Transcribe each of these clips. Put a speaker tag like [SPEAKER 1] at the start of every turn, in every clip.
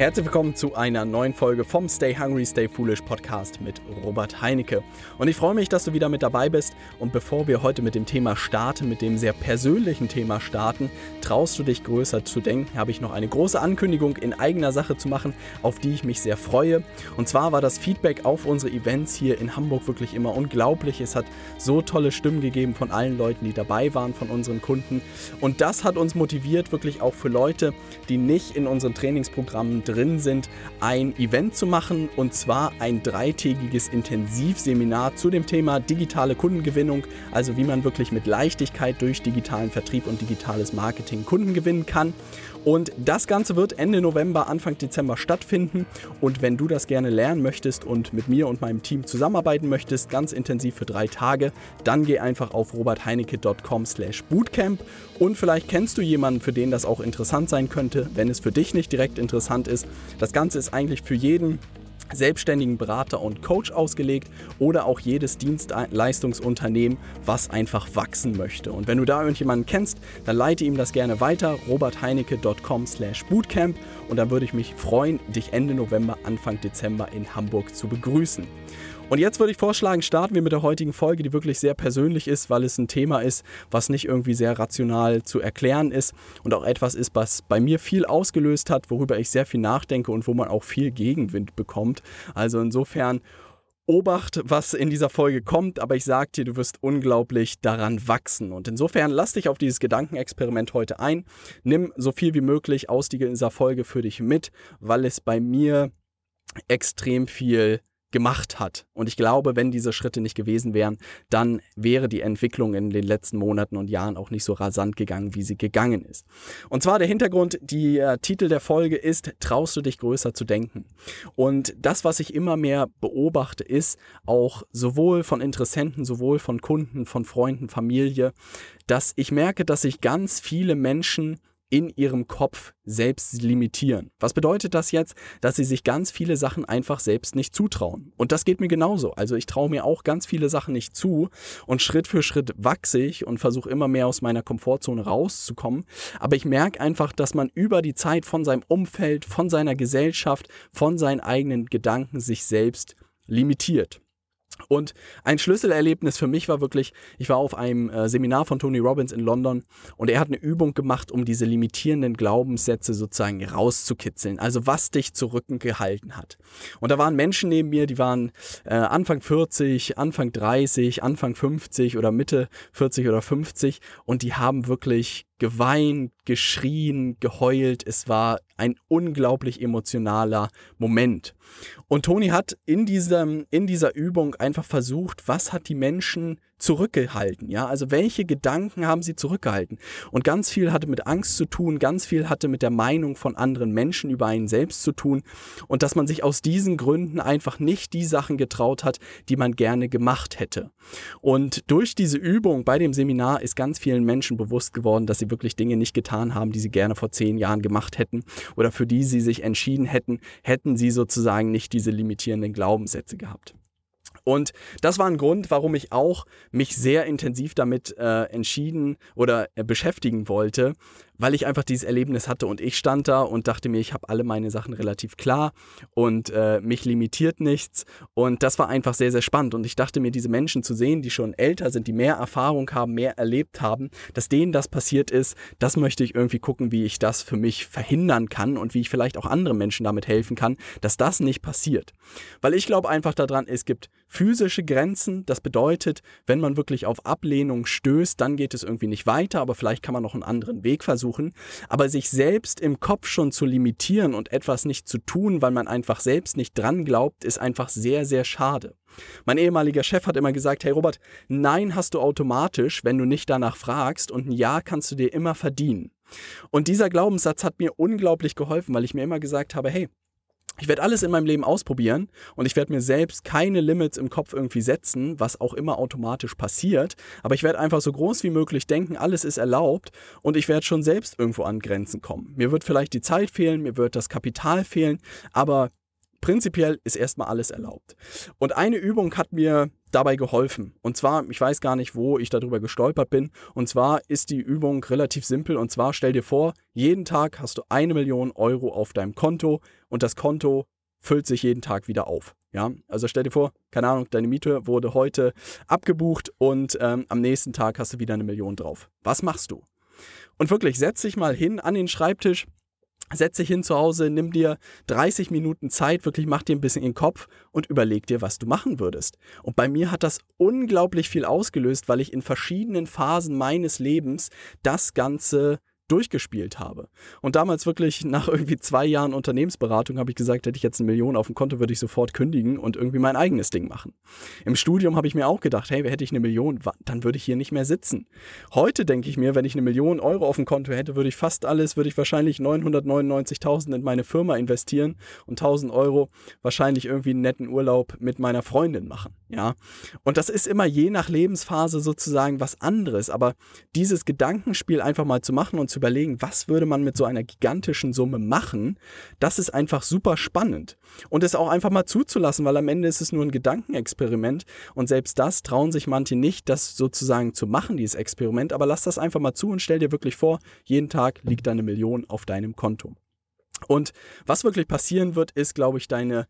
[SPEAKER 1] Herzlich willkommen zu einer neuen Folge vom Stay Hungry, Stay Foolish Podcast mit Robert Heinecke. Und ich freue mich, dass du wieder mit dabei bist. Und bevor wir heute mit dem Thema starten, mit dem sehr persönlichen Thema starten, traust du dich größer zu denken, habe ich noch eine große Ankündigung in eigener Sache zu machen, auf die ich mich sehr freue. Und zwar war das Feedback auf unsere Events hier in Hamburg wirklich immer unglaublich. Es hat so tolle Stimmen gegeben von allen Leuten, die dabei waren, von unseren Kunden. Und das hat uns motiviert, wirklich auch für Leute, die nicht in unseren Trainingsprogrammen drin sind, ein Event zu machen und zwar ein dreitägiges Intensivseminar zu dem Thema digitale Kundengewinnung, also wie man wirklich mit Leichtigkeit durch digitalen Vertrieb und digitales Marketing Kunden gewinnen kann. Und das Ganze wird Ende November, Anfang Dezember stattfinden. Und wenn du das gerne lernen möchtest und mit mir und meinem Team zusammenarbeiten möchtest, ganz intensiv für drei Tage, dann geh einfach auf robertheinecke.com slash bootcamp und vielleicht kennst du jemanden, für den das auch interessant sein könnte, wenn es für dich nicht direkt interessant ist. Das Ganze ist eigentlich für jeden selbstständigen Berater und Coach ausgelegt oder auch jedes Dienstleistungsunternehmen, was einfach wachsen möchte. Und wenn du da irgendjemanden kennst, dann leite ihm das gerne weiter, robertheinecke.com slash bootcamp und dann würde ich mich freuen, dich Ende November, Anfang Dezember in Hamburg zu begrüßen. Und jetzt würde ich vorschlagen, starten wir mit der heutigen Folge, die wirklich sehr persönlich ist, weil es ein Thema ist, was nicht irgendwie sehr rational zu erklären ist und auch etwas ist, was bei mir viel ausgelöst hat, worüber ich sehr viel nachdenke und wo man auch viel Gegenwind bekommt. Also insofern Obacht, was in dieser Folge kommt, aber ich sage dir, du wirst unglaublich daran wachsen. Und insofern lass dich auf dieses Gedankenexperiment heute ein. Nimm so viel wie möglich aus dieser Folge für dich mit, weil es bei mir extrem viel gemacht hat. Und ich glaube, wenn diese Schritte nicht gewesen wären, dann wäre die Entwicklung in den letzten Monaten und Jahren auch nicht so rasant gegangen, wie sie gegangen ist. Und zwar der Hintergrund, die äh, Titel der Folge ist, traust du dich größer zu denken? Und das, was ich immer mehr beobachte, ist auch sowohl von Interessenten, sowohl von Kunden, von Freunden, Familie, dass ich merke, dass sich ganz viele Menschen in ihrem Kopf selbst limitieren. Was bedeutet das jetzt? Dass sie sich ganz viele Sachen einfach selbst nicht zutrauen. Und das geht mir genauso. Also ich traue mir auch ganz viele Sachen nicht zu und Schritt für Schritt wachse ich und versuche immer mehr aus meiner Komfortzone rauszukommen. Aber ich merke einfach, dass man über die Zeit von seinem Umfeld, von seiner Gesellschaft, von seinen eigenen Gedanken sich selbst limitiert. Und ein Schlüsselerlebnis für mich war wirklich, ich war auf einem äh, Seminar von Tony Robbins in London und er hat eine Übung gemacht, um diese limitierenden Glaubenssätze sozusagen rauszukitzeln. Also was dich zurückgehalten hat. Und da waren Menschen neben mir, die waren äh, Anfang 40, Anfang 30, Anfang 50 oder Mitte 40 oder 50 und die haben wirklich geweint, geschrien, geheult. Es war ein unglaublich emotionaler Moment. Und Toni hat in, diesem, in dieser Übung einfach versucht, was hat die Menschen zurückgehalten, ja? Also welche Gedanken haben sie zurückgehalten? Und ganz viel hatte mit Angst zu tun, ganz viel hatte mit der Meinung von anderen Menschen über einen selbst zu tun und dass man sich aus diesen Gründen einfach nicht die Sachen getraut hat, die man gerne gemacht hätte. Und durch diese Übung bei dem Seminar ist ganz vielen Menschen bewusst geworden, dass sie wirklich Dinge nicht getan haben, die sie gerne vor zehn Jahren gemacht hätten oder für die sie sich entschieden hätten, hätten sie sozusagen nicht diese limitierenden Glaubenssätze gehabt. Und das war ein Grund, warum ich auch mich sehr intensiv damit äh, entschieden oder äh, beschäftigen wollte, weil ich einfach dieses Erlebnis hatte und ich stand da und dachte mir, ich habe alle meine Sachen relativ klar und äh, mich limitiert nichts. Und das war einfach sehr, sehr spannend. Und ich dachte mir, diese Menschen zu sehen, die schon älter sind, die mehr Erfahrung haben, mehr erlebt haben, dass denen das passiert ist, das möchte ich irgendwie gucken, wie ich das für mich verhindern kann und wie ich vielleicht auch anderen Menschen damit helfen kann, dass das nicht passiert. Weil ich glaube einfach daran, es gibt physische Grenzen. Das bedeutet, wenn man wirklich auf Ablehnung stößt, dann geht es irgendwie nicht weiter, aber vielleicht kann man noch einen anderen Weg versuchen versuchen, aber sich selbst im Kopf schon zu limitieren und etwas nicht zu tun, weil man einfach selbst nicht dran glaubt, ist einfach sehr, sehr schade. Mein ehemaliger Chef hat immer gesagt, hey Robert, nein hast du automatisch, wenn du nicht danach fragst und ein Ja kannst du dir immer verdienen. Und dieser Glaubenssatz hat mir unglaublich geholfen, weil ich mir immer gesagt habe, hey, ich werde alles in meinem Leben ausprobieren und ich werde mir selbst keine Limits im Kopf irgendwie setzen, was auch immer automatisch passiert. Aber ich werde einfach so groß wie möglich denken, alles ist erlaubt und ich werde schon selbst irgendwo an Grenzen kommen. Mir wird vielleicht die Zeit fehlen, mir wird das Kapital fehlen, aber prinzipiell ist erstmal alles erlaubt. Und eine Übung hat mir dabei geholfen. Und zwar, ich weiß gar nicht, wo ich darüber gestolpert bin. Und zwar ist die Übung relativ simpel. Und zwar stell dir vor, jeden Tag hast du eine Million Euro auf deinem Konto und das Konto füllt sich jeden Tag wieder auf. Ja, also stell dir vor, keine Ahnung, deine Miete wurde heute abgebucht und ähm, am nächsten Tag hast du wieder eine Million drauf. Was machst du? Und wirklich, setz dich mal hin an den Schreibtisch, setz dich hin zu Hause, nimm dir 30 Minuten Zeit, wirklich mach dir ein bisschen in den Kopf und überleg dir, was du machen würdest. Und bei mir hat das unglaublich viel ausgelöst, weil ich in verschiedenen Phasen meines Lebens das Ganze durchgespielt habe. Und damals wirklich nach irgendwie zwei Jahren Unternehmensberatung habe ich gesagt, hätte ich jetzt eine Million auf dem Konto, würde ich sofort kündigen und irgendwie mein eigenes Ding machen. Im Studium habe ich mir auch gedacht, hey, hätte ich eine Million, dann würde ich hier nicht mehr sitzen. Heute denke ich mir, wenn ich eine Million Euro auf dem Konto hätte, würde ich fast alles, würde ich wahrscheinlich 999.000 in meine Firma investieren und 1000 Euro wahrscheinlich irgendwie einen netten Urlaub mit meiner Freundin machen. Ja. Und das ist immer je nach Lebensphase sozusagen was anderes. Aber dieses Gedankenspiel einfach mal zu machen und zu überlegen, was würde man mit so einer gigantischen Summe machen, das ist einfach super spannend. Und es auch einfach mal zuzulassen, weil am Ende ist es nur ein Gedankenexperiment und selbst das trauen sich manche nicht, das sozusagen zu machen, dieses Experiment. Aber lass das einfach mal zu und stell dir wirklich vor, jeden Tag liegt eine Million auf deinem Konto. Und was wirklich passieren wird, ist, glaube ich, deine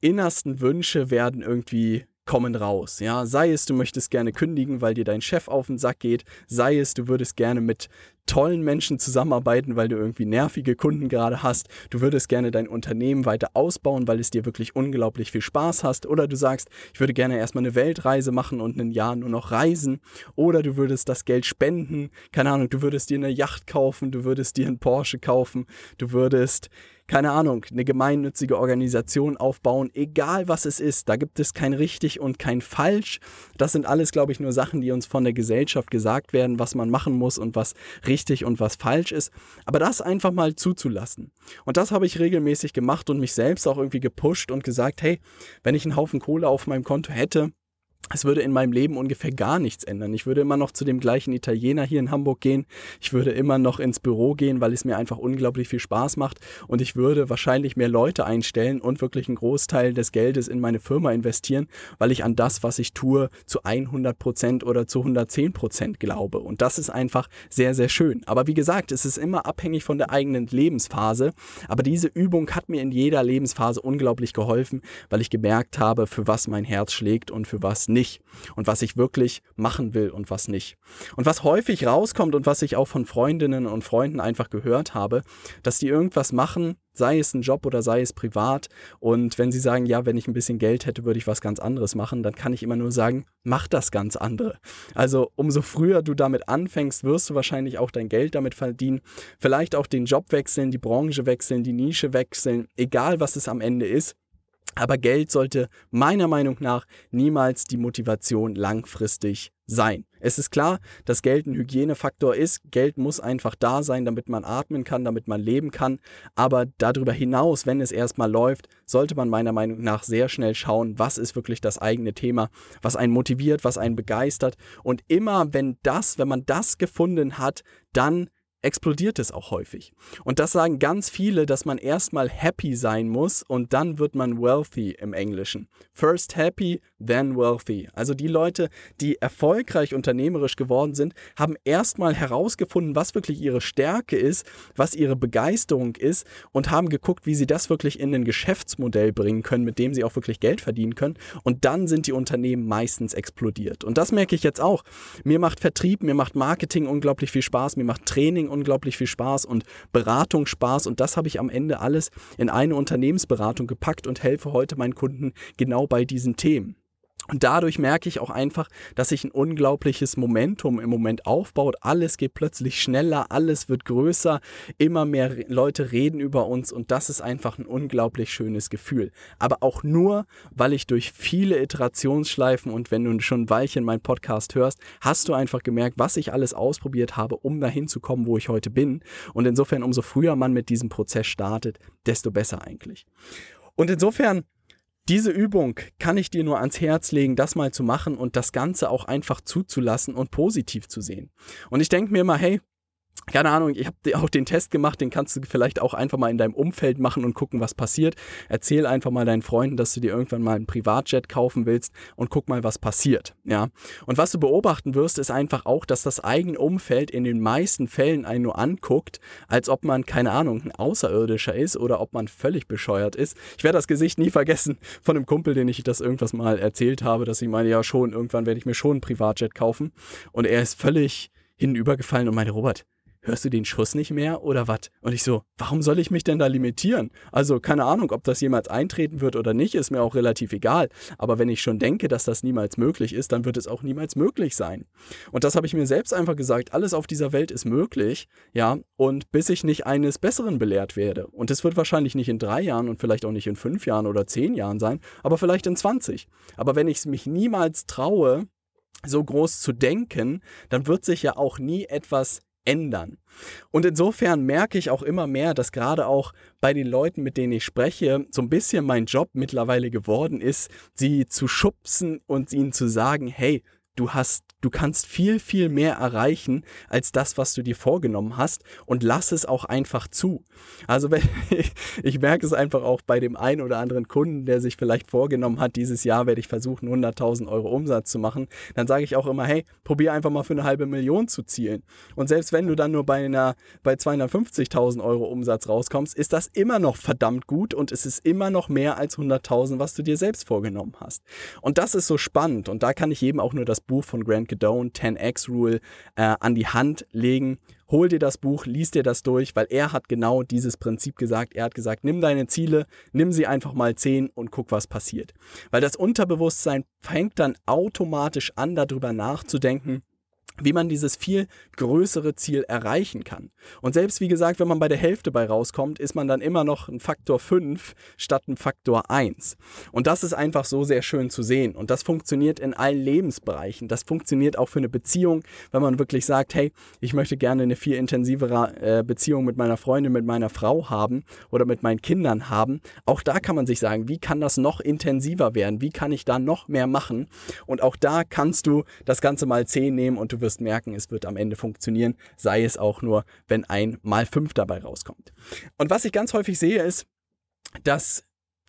[SPEAKER 1] innersten Wünsche werden irgendwie kommen raus. Ja, sei es, du möchtest gerne kündigen, weil dir dein Chef auf den Sack geht, sei es, du würdest gerne mit tollen Menschen zusammenarbeiten, weil du irgendwie nervige Kunden gerade hast. Du würdest gerne dein Unternehmen weiter ausbauen, weil es dir wirklich unglaublich viel Spaß hast. Oder du sagst, ich würde gerne erstmal eine Weltreise machen und ein Jahr nur noch reisen. Oder du würdest das Geld spenden. Keine Ahnung, du würdest dir eine Yacht kaufen, du würdest dir einen Porsche kaufen, du würdest keine Ahnung, eine gemeinnützige Organisation aufbauen, egal was es ist. Da gibt es kein richtig und kein falsch. Das sind alles, glaube ich, nur Sachen, die uns von der Gesellschaft gesagt werden, was man machen muss und was richtig und was falsch ist. Aber das einfach mal zuzulassen. Und das habe ich regelmäßig gemacht und mich selbst auch irgendwie gepusht und gesagt, hey, wenn ich einen Haufen Kohle auf meinem Konto hätte, es würde in meinem Leben ungefähr gar nichts ändern. Ich würde immer noch zu dem gleichen Italiener hier in Hamburg gehen. Ich würde immer noch ins Büro gehen, weil es mir einfach unglaublich viel Spaß macht. Und ich würde wahrscheinlich mehr Leute einstellen und wirklich einen Großteil des Geldes in meine Firma investieren, weil ich an das, was ich tue, zu 100 Prozent oder zu 110 Prozent glaube. Und das ist einfach sehr, sehr schön. Aber wie gesagt, es ist immer abhängig von der eigenen Lebensphase. Aber diese Übung hat mir in jeder Lebensphase unglaublich geholfen, weil ich gemerkt habe, für was mein Herz schlägt und für was nicht und was ich wirklich machen will und was nicht. Und was häufig rauskommt und was ich auch von Freundinnen und Freunden einfach gehört habe, dass die irgendwas machen, sei es ein Job oder sei es privat. Und wenn sie sagen, ja, wenn ich ein bisschen Geld hätte, würde ich was ganz anderes machen, dann kann ich immer nur sagen, mach das ganz andere. Also umso früher du damit anfängst, wirst du wahrscheinlich auch dein Geld damit verdienen. Vielleicht auch den Job wechseln, die Branche wechseln, die Nische wechseln, egal was es am Ende ist. Aber Geld sollte meiner Meinung nach niemals die Motivation langfristig sein. Es ist klar, dass Geld ein Hygienefaktor ist. Geld muss einfach da sein, damit man atmen kann, damit man leben kann. Aber darüber hinaus, wenn es erstmal läuft, sollte man meiner Meinung nach sehr schnell schauen, was ist wirklich das eigene Thema, was einen motiviert, was einen begeistert. Und immer wenn das, wenn man das gefunden hat, dann explodiert es auch häufig. Und das sagen ganz viele, dass man erstmal happy sein muss und dann wird man wealthy im Englischen. First happy, then wealthy. Also die Leute, die erfolgreich unternehmerisch geworden sind, haben erstmal herausgefunden, was wirklich ihre Stärke ist, was ihre Begeisterung ist und haben geguckt, wie sie das wirklich in ein Geschäftsmodell bringen können, mit dem sie auch wirklich Geld verdienen können. Und dann sind die Unternehmen meistens explodiert. Und das merke ich jetzt auch. Mir macht Vertrieb, mir macht Marketing unglaublich viel Spaß, mir macht Training unglaublich viel Spaß und Beratung Spaß und das habe ich am Ende alles in eine Unternehmensberatung gepackt und helfe heute meinen Kunden genau bei diesen Themen. Und dadurch merke ich auch einfach, dass sich ein unglaubliches Momentum im Moment aufbaut. Alles geht plötzlich schneller, alles wird größer, immer mehr Leute reden über uns und das ist einfach ein unglaublich schönes Gefühl. Aber auch nur, weil ich durch viele Iterationsschleifen und wenn du schon ein Weilchen meinen Podcast hörst, hast du einfach gemerkt, was ich alles ausprobiert habe, um dahin zu kommen, wo ich heute bin. Und insofern, umso früher man mit diesem Prozess startet, desto besser eigentlich. Und insofern diese Übung kann ich dir nur ans Herz legen, das mal zu machen und das Ganze auch einfach zuzulassen und positiv zu sehen. Und ich denke mir immer, hey, keine Ahnung, ich habe auch den Test gemacht, den kannst du vielleicht auch einfach mal in deinem Umfeld machen und gucken, was passiert. Erzähl einfach mal deinen Freunden, dass du dir irgendwann mal einen Privatjet kaufen willst und guck mal, was passiert. Ja. Und was du beobachten wirst, ist einfach auch, dass das eigene Umfeld in den meisten Fällen einen nur anguckt, als ob man, keine Ahnung, ein Außerirdischer ist oder ob man völlig bescheuert ist. Ich werde das Gesicht nie vergessen von einem Kumpel, den ich das irgendwas mal erzählt habe, dass ich meine, ja schon, irgendwann werde ich mir schon einen Privatjet kaufen. Und er ist völlig hinübergefallen und meinte, Robert, hörst du den Schuss nicht mehr oder was? Und ich so, warum soll ich mich denn da limitieren? Also keine Ahnung, ob das jemals eintreten wird oder nicht, ist mir auch relativ egal. Aber wenn ich schon denke, dass das niemals möglich ist, dann wird es auch niemals möglich sein. Und das habe ich mir selbst einfach gesagt, alles auf dieser Welt ist möglich, ja, und bis ich nicht eines Besseren belehrt werde. Und es wird wahrscheinlich nicht in drei Jahren und vielleicht auch nicht in fünf Jahren oder zehn Jahren sein, aber vielleicht in 20. Aber wenn ich es mich niemals traue, so groß zu denken, dann wird sich ja auch nie etwas ändern. Und insofern merke ich auch immer mehr, dass gerade auch bei den Leuten, mit denen ich spreche, so ein bisschen mein Job mittlerweile geworden ist, sie zu schubsen und ihnen zu sagen, hey, du hast, du kannst viel, viel mehr erreichen als das, was du dir vorgenommen hast und lass es auch einfach zu. Also ich, ich merke es einfach auch bei dem einen oder anderen Kunden, der sich vielleicht vorgenommen hat, dieses Jahr werde ich versuchen, 100.000 Euro Umsatz zu machen, dann sage ich auch immer, hey, probier einfach mal für eine halbe Million zu zielen. Und selbst wenn du dann nur bei einer, bei 250.000 Euro Umsatz rauskommst, ist das immer noch verdammt gut und es ist immer noch mehr als 100.000, was du dir selbst vorgenommen hast. Und das ist so spannend und da kann ich jedem auch nur das Buch von Grant Cadone, 10x Rule, äh, an die Hand legen. Hol dir das Buch, lies dir das durch, weil er hat genau dieses Prinzip gesagt. Er hat gesagt, nimm deine Ziele, nimm sie einfach mal 10 und guck, was passiert. Weil das Unterbewusstsein fängt dann automatisch an, darüber nachzudenken, wie man dieses viel größere Ziel erreichen kann. Und selbst wie gesagt, wenn man bei der Hälfte bei rauskommt, ist man dann immer noch ein Faktor 5 statt ein Faktor 1. Und das ist einfach so sehr schön zu sehen. Und das funktioniert in allen Lebensbereichen. Das funktioniert auch für eine Beziehung, wenn man wirklich sagt, hey, ich möchte gerne eine viel intensivere äh, Beziehung mit meiner Freundin, mit meiner Frau haben oder mit meinen Kindern haben. Auch da kann man sich sagen, wie kann das noch intensiver werden? Wie kann ich da noch mehr machen? Und auch da kannst du das Ganze mal 10 nehmen und du wirst merken, es wird am Ende funktionieren, sei es auch nur, wenn ein mal fünf dabei rauskommt. Und was ich ganz häufig sehe, ist, dass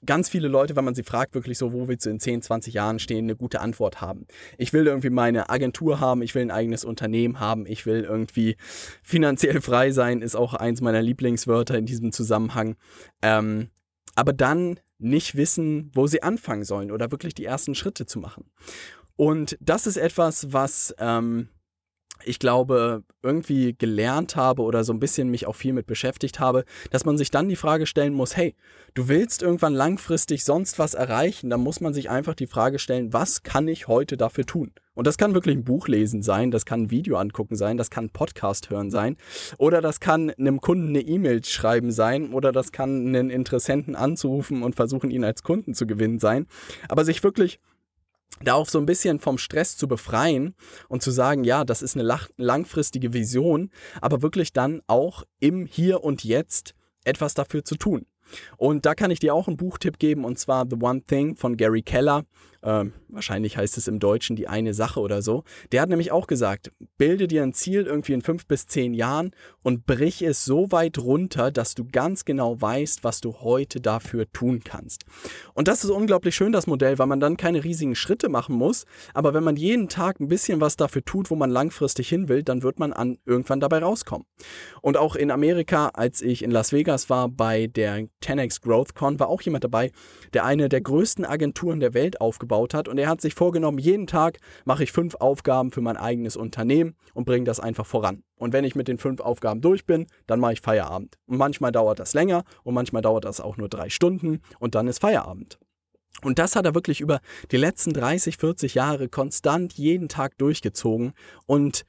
[SPEAKER 1] ganz viele Leute, wenn man sie fragt, wirklich so, wo willst du in 10, 20 Jahren stehen, eine gute Antwort haben. Ich will irgendwie meine Agentur haben, ich will ein eigenes Unternehmen haben, ich will irgendwie finanziell frei sein, ist auch eins meiner Lieblingswörter in diesem Zusammenhang. Ähm, aber dann nicht wissen, wo sie anfangen sollen oder wirklich die ersten Schritte zu machen. Und das ist etwas, was ähm, ich glaube, irgendwie gelernt habe oder so ein bisschen mich auch viel mit beschäftigt habe, dass man sich dann die Frage stellen muss, hey, du willst irgendwann langfristig sonst was erreichen, dann muss man sich einfach die Frage stellen, was kann ich heute dafür tun? Und das kann wirklich ein Buch lesen sein, das kann ein Video angucken sein, das kann ein Podcast hören sein oder das kann einem Kunden eine E-Mail schreiben sein oder das kann einen Interessenten anzurufen und versuchen, ihn als Kunden zu gewinnen sein. Aber sich wirklich da auch so ein bisschen vom Stress zu befreien und zu sagen, ja, das ist eine langfristige Vision, aber wirklich dann auch im Hier und Jetzt etwas dafür zu tun. Und da kann ich dir auch einen Buchtipp geben, und zwar The One Thing von Gary Keller. Ähm, wahrscheinlich heißt es im Deutschen die eine Sache oder so. Der hat nämlich auch gesagt, bilde dir ein Ziel irgendwie in fünf bis zehn Jahren und brich es so weit runter, dass du ganz genau weißt, was du heute dafür tun kannst. Und das ist unglaublich schön, das Modell, weil man dann keine riesigen Schritte machen muss. Aber wenn man jeden Tag ein bisschen was dafür tut, wo man langfristig hin will, dann wird man an, irgendwann dabei rauskommen. Und auch in Amerika, als ich in Las Vegas war bei der 10x GrowthCon, war auch jemand dabei, der eine der größten Agenturen der Welt aufgebaut hat. Und er hat sich vorgenommen, jeden Tag mache ich fünf Aufgaben für mein eigenes Unternehmen und bringe das einfach voran. Und wenn ich mit den fünf Aufgaben durch bin, dann mache ich Feierabend. Und manchmal dauert das länger und manchmal dauert das auch nur drei Stunden und dann ist Feierabend. Und das hat er wirklich über die letzten 30, 40 Jahre konstant jeden Tag durchgezogen und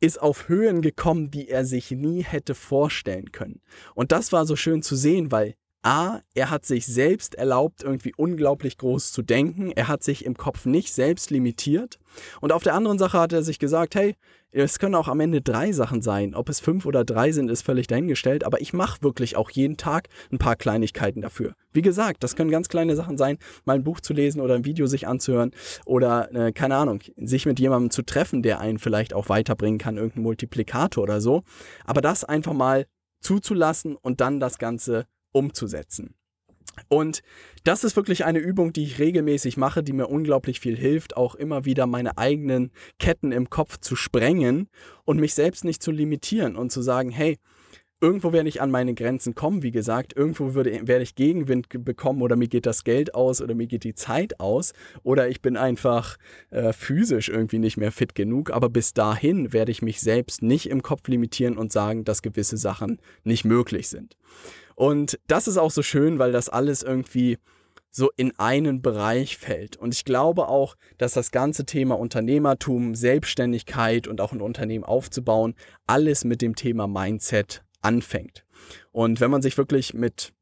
[SPEAKER 1] ist auf Höhen gekommen, die er sich nie hätte vorstellen können. Und das war so schön zu sehen, weil A, er hat sich selbst erlaubt, irgendwie unglaublich groß zu denken. Er hat sich im Kopf nicht selbst limitiert. Und auf der anderen Sache hat er sich gesagt, hey, es können auch am Ende drei Sachen sein. Ob es fünf oder drei sind, ist völlig dahingestellt. Aber ich mache wirklich auch jeden Tag ein paar Kleinigkeiten dafür. Wie gesagt, das können ganz kleine Sachen sein, mal ein Buch zu lesen oder ein Video sich anzuhören oder, äh, keine Ahnung, sich mit jemandem zu treffen, der einen vielleicht auch weiterbringen kann, irgendein Multiplikator oder so. Aber das einfach mal zuzulassen und dann das Ganze umzusetzen. Und das ist wirklich eine Übung, die ich regelmäßig mache, die mir unglaublich viel hilft, auch immer wieder meine eigenen Ketten im Kopf zu sprengen und mich selbst nicht zu limitieren und zu sagen, hey, irgendwo werde ich an meine Grenzen kommen, wie gesagt, irgendwo würde, werde ich Gegenwind bekommen oder mir geht das Geld aus oder mir geht die Zeit aus oder ich bin einfach äh, physisch irgendwie nicht mehr fit genug, aber bis dahin werde ich mich selbst nicht im Kopf limitieren und sagen, dass gewisse Sachen nicht möglich sind. Und das ist auch so schön, weil das alles irgendwie so in einen Bereich fällt. Und ich glaube auch, dass das ganze Thema Unternehmertum, Selbstständigkeit und auch ein Unternehmen aufzubauen, alles mit dem Thema Mindset anfängt. Und wenn man sich wirklich mit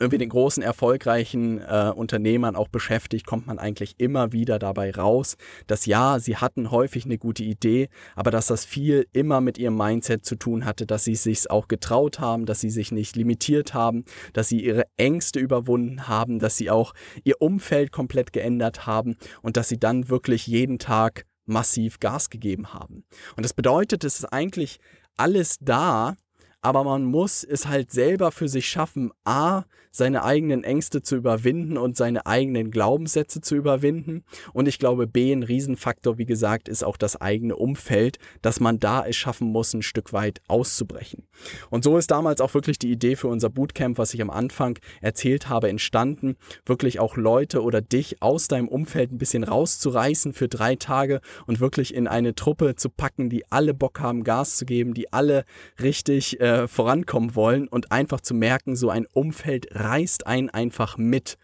[SPEAKER 1] irgendwie den großen erfolgreichen äh, Unternehmern auch beschäftigt, kommt man eigentlich immer wieder dabei raus, dass ja, sie hatten häufig eine gute Idee, aber dass das viel immer mit ihrem Mindset zu tun hatte, dass sie sich auch getraut haben, dass sie sich nicht limitiert haben, dass sie ihre Ängste überwunden haben, dass sie auch ihr Umfeld komplett geändert haben und dass sie dann wirklich jeden Tag massiv Gas gegeben haben. Und das bedeutet, es ist eigentlich alles da, aber man muss es halt selber für sich schaffen, a, seine eigenen Ängste zu überwinden und seine eigenen Glaubenssätze zu überwinden. Und ich glaube, B, ein Riesenfaktor, wie gesagt, ist auch das eigene Umfeld, dass man da es schaffen muss, ein Stück weit auszubrechen. Und so ist damals auch wirklich die Idee für unser Bootcamp, was ich am Anfang erzählt habe, entstanden, wirklich auch Leute oder dich aus deinem Umfeld ein bisschen rauszureißen für drei Tage und wirklich in eine Truppe zu packen, die alle Bock haben, Gas zu geben, die alle richtig äh, vorankommen wollen und einfach zu merken, so ein Umfeld reißt einen einfach mit.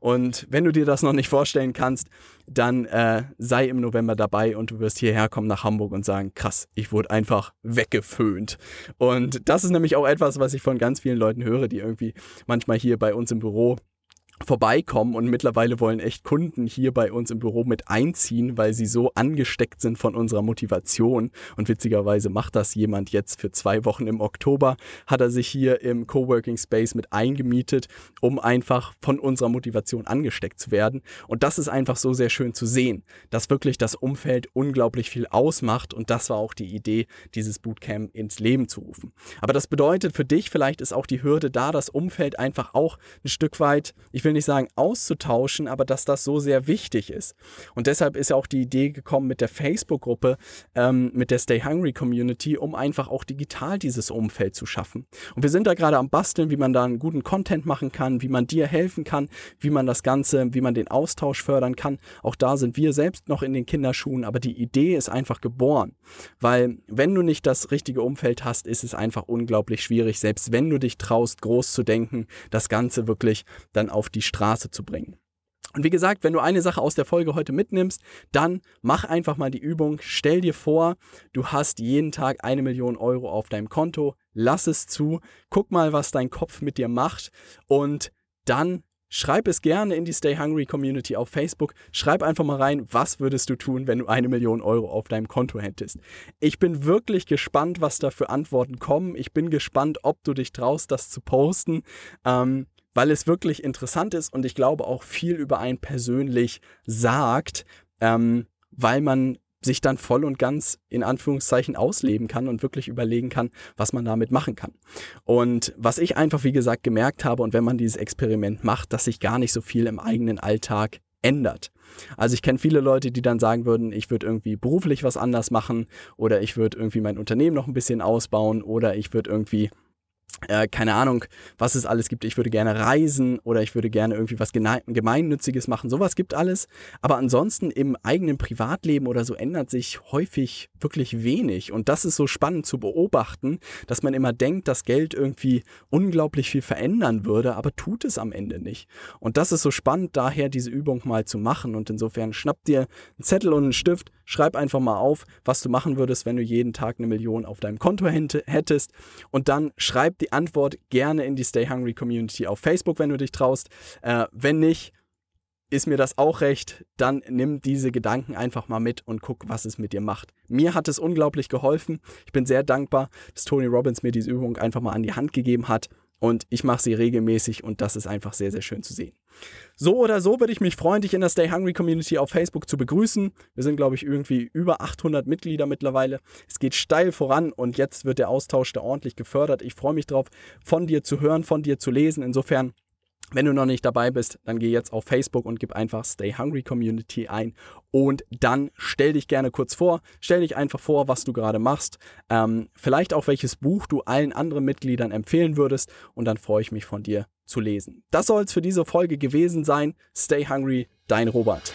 [SPEAKER 1] Und wenn du dir das noch nicht vorstellen kannst, dann äh, sei im November dabei und du wirst hierher kommen nach Hamburg und sagen, krass, ich wurde einfach weggeföhnt. Und das ist nämlich auch etwas, was ich von ganz vielen Leuten höre, die irgendwie manchmal hier bei uns im Büro vorbeikommen und mittlerweile wollen echt Kunden hier bei uns im Büro mit einziehen, weil sie so angesteckt sind von unserer Motivation. Und witzigerweise macht das jemand jetzt für zwei Wochen im Oktober, hat er sich hier im Coworking Space mit eingemietet, um einfach von unserer Motivation angesteckt zu werden. Und das ist einfach so sehr schön zu sehen, dass wirklich das Umfeld unglaublich viel ausmacht. Und das war auch die Idee, dieses Bootcamp ins Leben zu rufen. Aber das bedeutet für dich, vielleicht ist auch die Hürde da, das Umfeld einfach auch ein Stück weit, ich will will nicht sagen auszutauschen, aber dass das so sehr wichtig ist. Und deshalb ist ja auch die Idee gekommen mit der Facebook-Gruppe, ähm, mit der Stay Hungry Community, um einfach auch digital dieses Umfeld zu schaffen. Und wir sind da gerade am Basteln, wie man da einen guten Content machen kann, wie man dir helfen kann, wie man das Ganze, wie man den Austausch fördern kann. Auch da sind wir selbst noch in den Kinderschuhen, aber die Idee ist einfach geboren. Weil wenn du nicht das richtige Umfeld hast, ist es einfach unglaublich schwierig, selbst wenn du dich traust, groß zu denken, das Ganze wirklich dann auf die die Straße zu bringen. Und wie gesagt, wenn du eine Sache aus der Folge heute mitnimmst, dann mach einfach mal die Übung. Stell dir vor, du hast jeden Tag eine Million Euro auf deinem Konto. Lass es zu. Guck mal, was dein Kopf mit dir macht. Und dann schreib es gerne in die Stay Hungry Community auf Facebook. Schreib einfach mal rein, was würdest du tun, wenn du eine Million Euro auf deinem Konto hättest. Ich bin wirklich gespannt, was da für Antworten kommen. Ich bin gespannt, ob du dich traust, das zu posten. Ähm, weil es wirklich interessant ist und ich glaube auch viel über einen persönlich sagt, ähm, weil man sich dann voll und ganz in Anführungszeichen ausleben kann und wirklich überlegen kann, was man damit machen kann. Und was ich einfach, wie gesagt, gemerkt habe und wenn man dieses Experiment macht, dass sich gar nicht so viel im eigenen Alltag ändert. Also ich kenne viele Leute, die dann sagen würden, ich würde irgendwie beruflich was anders machen oder ich würde irgendwie mein Unternehmen noch ein bisschen ausbauen oder ich würde irgendwie äh, keine Ahnung, was es alles gibt. Ich würde gerne reisen oder ich würde gerne irgendwie was Gemeinnütziges machen. Sowas gibt alles. Aber ansonsten im eigenen Privatleben oder so ändert sich häufig wirklich wenig. Und das ist so spannend zu beobachten, dass man immer denkt, dass Geld irgendwie unglaublich viel verändern würde, aber tut es am Ende nicht. Und das ist so spannend, daher diese Übung mal zu machen. Und insofern schnapp dir einen Zettel und einen Stift, schreib einfach mal auf, was du machen würdest, wenn du jeden Tag eine Million auf deinem Konto hättest. Und dann schreib die Antwort gerne in die Stay Hungry Community auf Facebook, wenn du dich traust. Äh, wenn nicht, ist mir das auch recht, dann nimm diese Gedanken einfach mal mit und guck, was es mit dir macht. Mir hat es unglaublich geholfen. Ich bin sehr dankbar, dass Tony Robbins mir diese Übung einfach mal an die Hand gegeben hat und ich mache sie regelmäßig und das ist einfach sehr, sehr schön zu sehen. So oder so würde ich mich freuen, dich in der Stay Hungry Community auf Facebook zu begrüßen. Wir sind, glaube ich, irgendwie über 800 Mitglieder mittlerweile. Es geht steil voran und jetzt wird der Austausch da ordentlich gefördert. Ich freue mich drauf, von dir zu hören, von dir zu lesen. Insofern wenn du noch nicht dabei bist, dann geh jetzt auf Facebook und gib einfach Stay Hungry Community ein und dann stell dich gerne kurz vor. Stell dich einfach vor, was du gerade machst. Ähm, vielleicht auch welches Buch du allen anderen Mitgliedern empfehlen würdest und dann freue ich mich von dir zu lesen. Das soll es für diese Folge gewesen sein. Stay Hungry, dein Robert.